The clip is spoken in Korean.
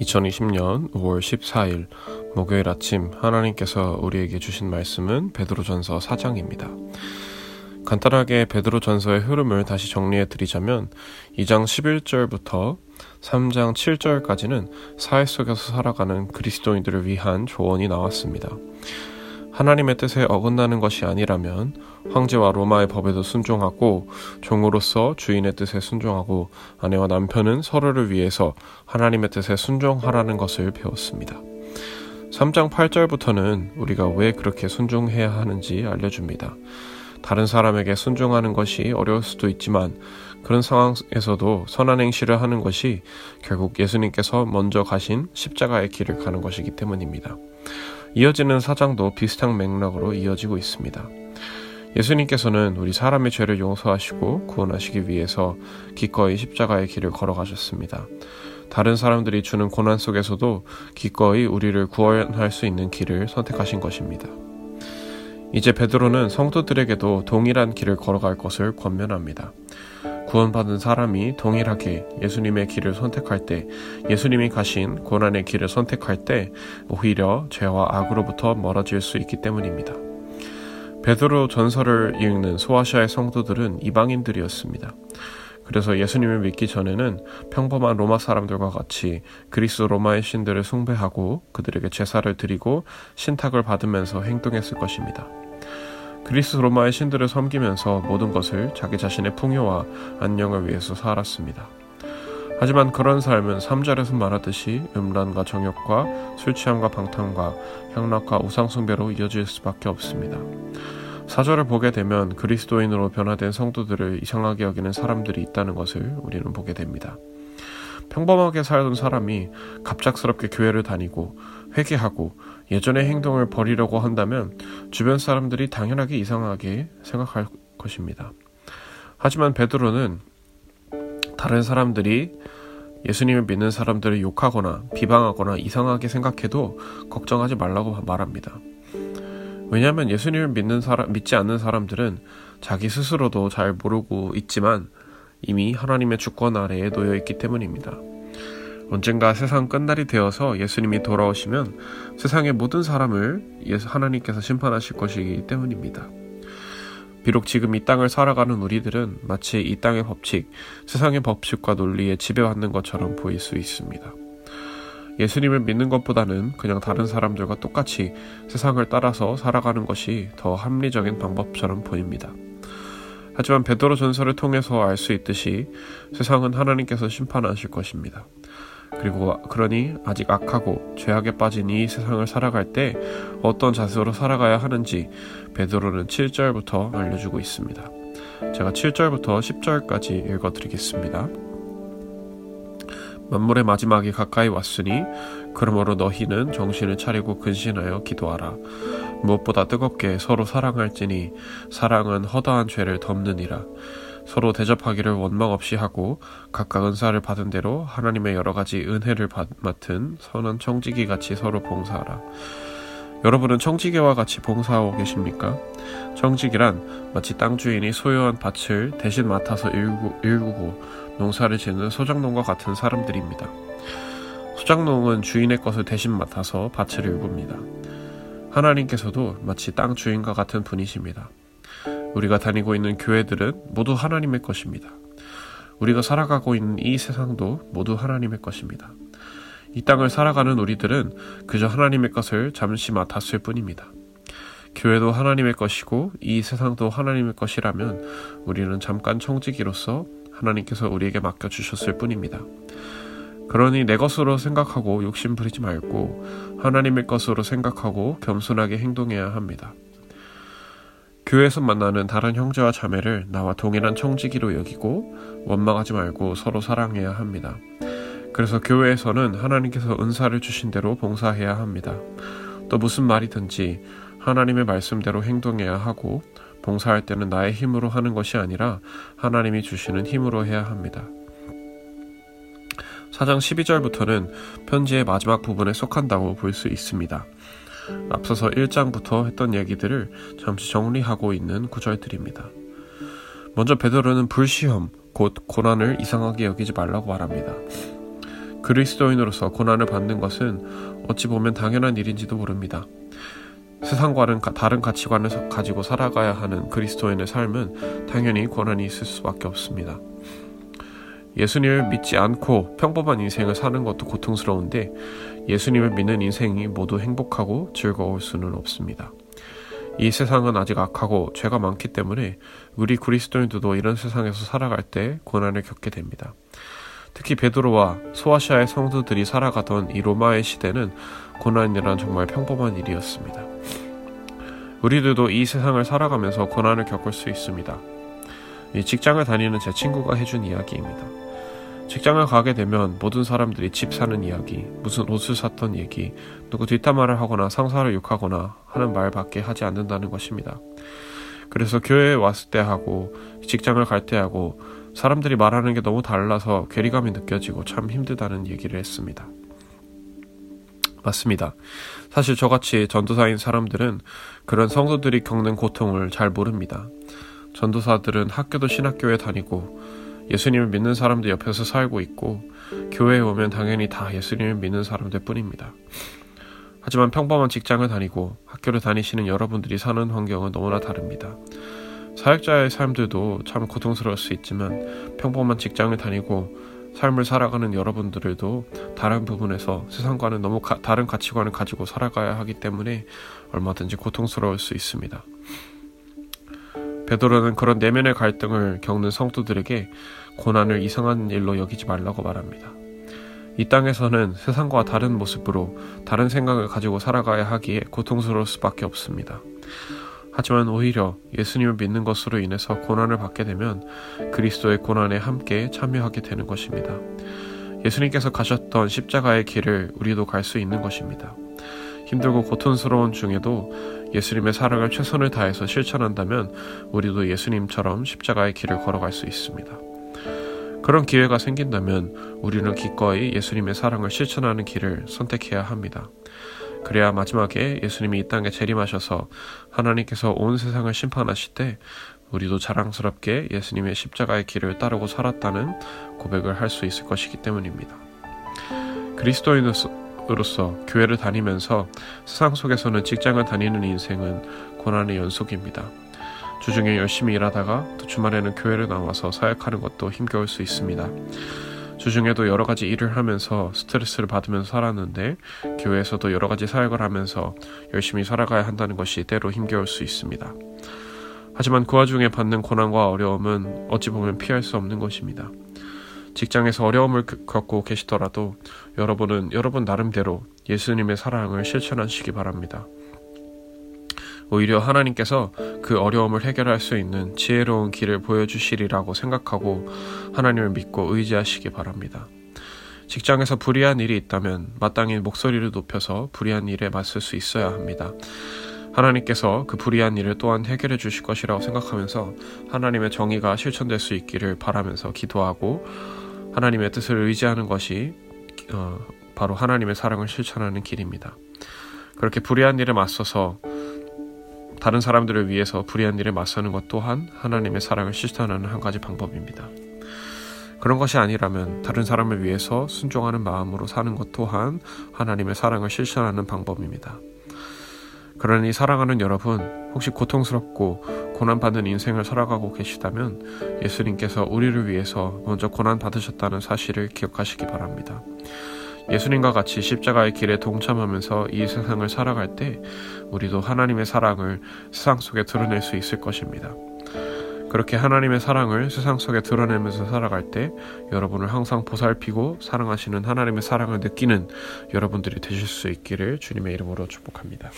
2020년 5월 14일 목요일 아침 하나님께서 우리에게 주신 말씀은 베드로전서 4장입니다. 간단하게 베드로전서의 흐름을 다시 정리해 드리자면 2장 11절부터 3장 7절까지는 사회 속에서 살아가는 그리스도인들을 위한 조언이 나왔습니다. 하나님의 뜻에 어긋나는 것이 아니라면 황제와 로마의 법에도 순종하고 종으로서 주인의 뜻에 순종하고 아내와 남편은 서로를 위해서 하나님의 뜻에 순종하라는 것을 배웠습니다. 3장 8절부터는 우리가 왜 그렇게 순종해야 하는지 알려줍니다. 다른 사람에게 순종하는 것이 어려울 수도 있지만 그런 상황에서도 선한 행실을 하는 것이 결국 예수님께서 먼저 가신 십자가의 길을 가는 것이기 때문입니다. 이어지는 사장도 비슷한 맥락으로 이어지고 있습니다. 예수님께서는 우리 사람의 죄를 용서하시고 구원하시기 위해서 기꺼이 십자가의 길을 걸어가셨습니다. 다른 사람들이 주는 고난 속에서도 기꺼이 우리를 구원할 수 있는 길을 선택하신 것입니다. 이제 베드로는 성도들에게도 동일한 길을 걸어갈 것을 권면합니다. 구원받은 사람이 동일하게 예수님의 길을 선택할 때, 예수님이 가신 고난의 길을 선택할 때, 오히려 죄와 악으로부터 멀어질 수 있기 때문입니다. 베드로 전설을 읽는 소아시아의 성도들은 이방인들이었습니다. 그래서 예수님을 믿기 전에는 평범한 로마 사람들과 같이 그리스 로마의 신들을 숭배하고 그들에게 제사를 드리고 신탁을 받으면서 행동했을 것입니다. 그리스 로마의 신들을 섬기면서 모든 것을 자기 자신의 풍요와 안녕을 위해서 살았습니다. 하지만 그런 삶은 3절에서 말하듯이 음란과 정욕과 술 취함과 방탕과 향락과 우상숭배로 이어질 수밖에 없습니다. 사절을 보게 되면 그리스도인으로 변화된 성도들을 이상하게 여기는 사람들이 있다는 것을 우리는 보게 됩니다. 평범하게 살던 사람이 갑작스럽게 교회를 다니고 회개하고 예전의 행동을 버리려고 한다면 주변 사람들이 당연하게 이상하게 생각할 것입니다. 하지만 베드로는 다른 사람들이 예수님을 믿는 사람들을 욕하거나 비방하거나 이상하게 생각해도 걱정하지 말라고 말합니다. 왜냐하면 예수님을 믿는 사람, 믿지 않는 사람들은 자기 스스로도 잘 모르고 있지만 이미 하나님의 주권 아래에 놓여 있기 때문입니다. 언젠가 세상 끝날이 되어서 예수님이 돌아오시면 세상의 모든 사람을 하나님께서 심판하실 것이기 때문입니다. 비록 지금 이 땅을 살아가는 우리들은 마치 이 땅의 법칙, 세상의 법칙과 논리에 지배받는 것처럼 보일 수 있습니다. 예수님을 믿는 것보다는 그냥 다른 사람들과 똑같이 세상을 따라서 살아가는 것이 더 합리적인 방법처럼 보입니다. 하지만 베드로 전설을 통해서 알 수 있듯이 세상은 하나님께서 심판하실 것입니다. 그리고 그러니 아직 악하고 죄악에 빠진 이 세상을 살아갈 때 어떤 자세로 살아가야 하는지 베드로는 7절부터 알려주고 있습니다. 제가 7절부터 10절까지 읽어드리겠습니다. 만물의 마지막이 가까이 왔으니 그러므로 너희는 정신을 차리고 근신하여 기도하라. 무엇보다 뜨겁게 서로 사랑할지니 사랑은 허다한 죄를 덮느니라. 서로 대접하기를 원망 없이 하고 각각 은사를 받은 대로 하나님의 여러 가지 은혜를 받, 맡은 선한 청지기 같이 서로 봉사하라. 여러분은 청지기와 같이 봉사하고 계십니까? 청지기란 마치 땅 주인이 소유한 밭을 대신 맡아서 일구, 일구고 농사를 짓는 소장농과 같은 사람들입니다. 소장농은 주인의 것을 대신 맡아서 밭을 일굽니다. 하나님께서도 마치 땅 주인과 같은 분이십니다. 우리가 다니고 있는 교회들은 모두 하나님의 것입니다. 우리가 살아가고 있는 이 세상도 모두 하나님의 것입니다. 이 땅을 살아가는 우리들은 그저 하나님의 것을 잠시 맡았을 뿐입니다. 교회도 하나님의 것이고 이 세상도 하나님의 것이라면 우리는 잠깐 청지기로서 하나님께서 우리에게 맡겨주셨을 뿐입니다. 그러니 내 것으로 생각하고 욕심 부리지 말고 하나님의 것으로 생각하고 겸손하게 행동해야 합니다. 교회에서 만나는 다른 형제와 자매를 나와 동일한 청지기로 여기고 원망하지 말고 서로 사랑해야 합니다. 그래서 교회에서는 하나님께서 은사를 주신 대로 봉사해야 합니다. 또 무슨 말이든지 하나님의 말씀대로 행동해야 하고 봉사할 때는 나의 힘으로 하는 것이 아니라 하나님이 주시는 힘으로 해야 합니다. 4장 12절부터는 편지의 마지막 부분에 속한다고 볼 수 있습니다. 앞서서 1장부터 했던 얘기들을 잠시 정리하고 있는 구절들입니다. 먼저 베드로는 불시험, 곧 고난을 이상하게 여기지 말라고 말합니다. 그리스도인으로서 고난을 받는 것은 어찌 보면 당연한 일인지도 모릅니다. 세상과는 다른 가치관을 가지고 살아가야 하는 그리스도인의 삶은 당연히 고난이 있을 수밖에 없습니다. 예수님을 믿지 않고 평범한 인생을 사는 것도 고통스러운데 예수님을 믿는 인생이 모두 행복하고 즐거울 수는 없습니다. 이 세상은 아직 악하고 죄가 많기 때문에 우리 그리스도인들도 이런 세상에서 살아갈 때 고난을 겪게 됩니다. 특히 베드로와 소아시아의 성도들이 살아가던 이 로마의 시대는 고난이란 정말 평범한 일이었습니다. 우리들도 이 세상을 살아가면서 고난을 겪을 수 있습니다. 이 직장을 다니는 제 친구가 해준 이야기입니다. 직장을 가게 되면 모든 사람들이 집 사는 이야기, 무슨 옷을 샀던 얘기, 누구 뒷담화를 하거나 상사를 욕하거나 하는 말밖에 하지 않는다는 것입니다. 그래서 교회에 왔을 때 하고 직장을 갈 때 하고 사람들이 말하는 게 너무 달라서 괴리감이 느껴지고 참 힘들다는 얘기를 했습니다. 맞습니다. 사실 저같이 전도사인 사람들은 그런 성도들이 겪는 고통을 잘 모릅니다. 전도사들은 학교도 신학교에 다니고 예수님을 믿는 사람들 옆에서 살고 있고 교회에 오면 당연히 다 예수님을 믿는 사람들 뿐입니다. 하지만 평범한 직장을 다니고 학교를 다니시는 여러분들이 사는 환경은 너무나 다릅니다. 사역자의 삶들도 참 고통스러울 수 있지만 평범한 직장을 다니고 삶을 살아가는 여러분들도 다른 부분에서 세상과는 너무 가, 다른 가치관을 가지고 살아가야 하기 때문에 얼마든지 고통스러울 수 있습니다. 베드로는 그런 내면의 갈등을 겪는 성도들에게 고난을 이상한 일로 여기지 말라고 말합니다. 이 땅에서는 세상과 다른 모습으로 다른 생각을 가지고 살아가야 하기에 고통스러울 수밖에 없습니다. 하지만 오히려 예수님을 믿는 것으로 인해서 고난을 받게 되면 그리스도의 고난에 함께 참여하게 되는 것입니다. 예수님께서 가셨던 십자가의 길을 우리도 갈 수 있는 것입니다. 힘들고 고통스러운 중에도 예수님의 사랑을 최선을 다해서 실천한다면 우리도 예수님처럼 십자가의 길을 걸어갈 수 있습니다. 그런 기회가 생긴다면 우리는 기꺼이 예수님의 사랑을 실천하는 길을 선택해야 합니다. 그래야 마지막에 예수님이 이 땅에 재림하셔서 하나님께서 온 세상을 심판하실 때 우리도 자랑스럽게 예수님의 십자가의 길을 따르고 살았다는 고백을 할 수 있을 것이기 때문입니다. 그리스도인으로서 으로서 교회를 다니면서 세상 속에서는 직장을 다니는 인생은 고난의 연속입니다. 주중에 열심히 일하다가 또 주말에는 교회를 나와서 사역하는 것도 힘겨울 수 있습니다. 주중에도 여러 가지 일을 하면서 스트레스를 받으면서 살았는데 교회에서도 여러 가지 사역을 하면서 열심히 살아가야 한다는 것이 때로 힘겨울 수 있습니다. 하지만 그 와중에 받는 고난과 어려움은 어찌 보면 피할 수 없는 것입니다. 직장에서 어려움을 겪고 계시더라도 여러분은 여러분 나름대로 예수님의 사랑을 실천하시기 바랍니다. 오히려 하나님께서 그 어려움을 해결할 수 있는 지혜로운 길을 보여주시리라고 생각하고 하나님을 믿고 의지하시기 바랍니다. 직장에서 불의한 일이 있다면 마땅히 목소리를 높여서 불의한 일에 맞설 수 있어야 합니다. 하나님께서 그 불의한 일을 또한 해결해 주실 것이라고 생각하면서 하나님의 정의가 실천될 수 있기를 바라면서 기도하고 하나님의 뜻을 의지하는 것이 어, 바로 하나님의 사랑을 실천하는 길입니다. 그렇게 불의한 일에 맞서서 다른 사람들을 위해서 불의한 일에 맞서는 것 또한 하나님의 사랑을 실천하는 한 가지 방법입니다. 그런 것이 아니라면 다른 사람을 위해서 순종하는 마음으로 사는 것 또한 하나님의 사랑을 실천하는 방법입니다. 그러니 사랑하는 여러분, 혹시 고통스럽고 고난받는 인생을 살아가고 계시다면 예수님께서 우리를 위해서 먼저 고난받으셨다는 사실을 기억하시기 바랍니다. 예수님과 같이 십자가의 길에 동참하면서 이 세상을 살아갈 때 우리도 하나님의 사랑을 세상 속에 드러낼 수 있을 것입니다. 그렇게 하나님의 사랑을 세상 속에 드러내면서 살아갈 때 여러분을 항상 보살피고 사랑하시는 하나님의 사랑을 느끼는 여러분들이 되실 수 있기를 주님의 이름으로 축복합니다.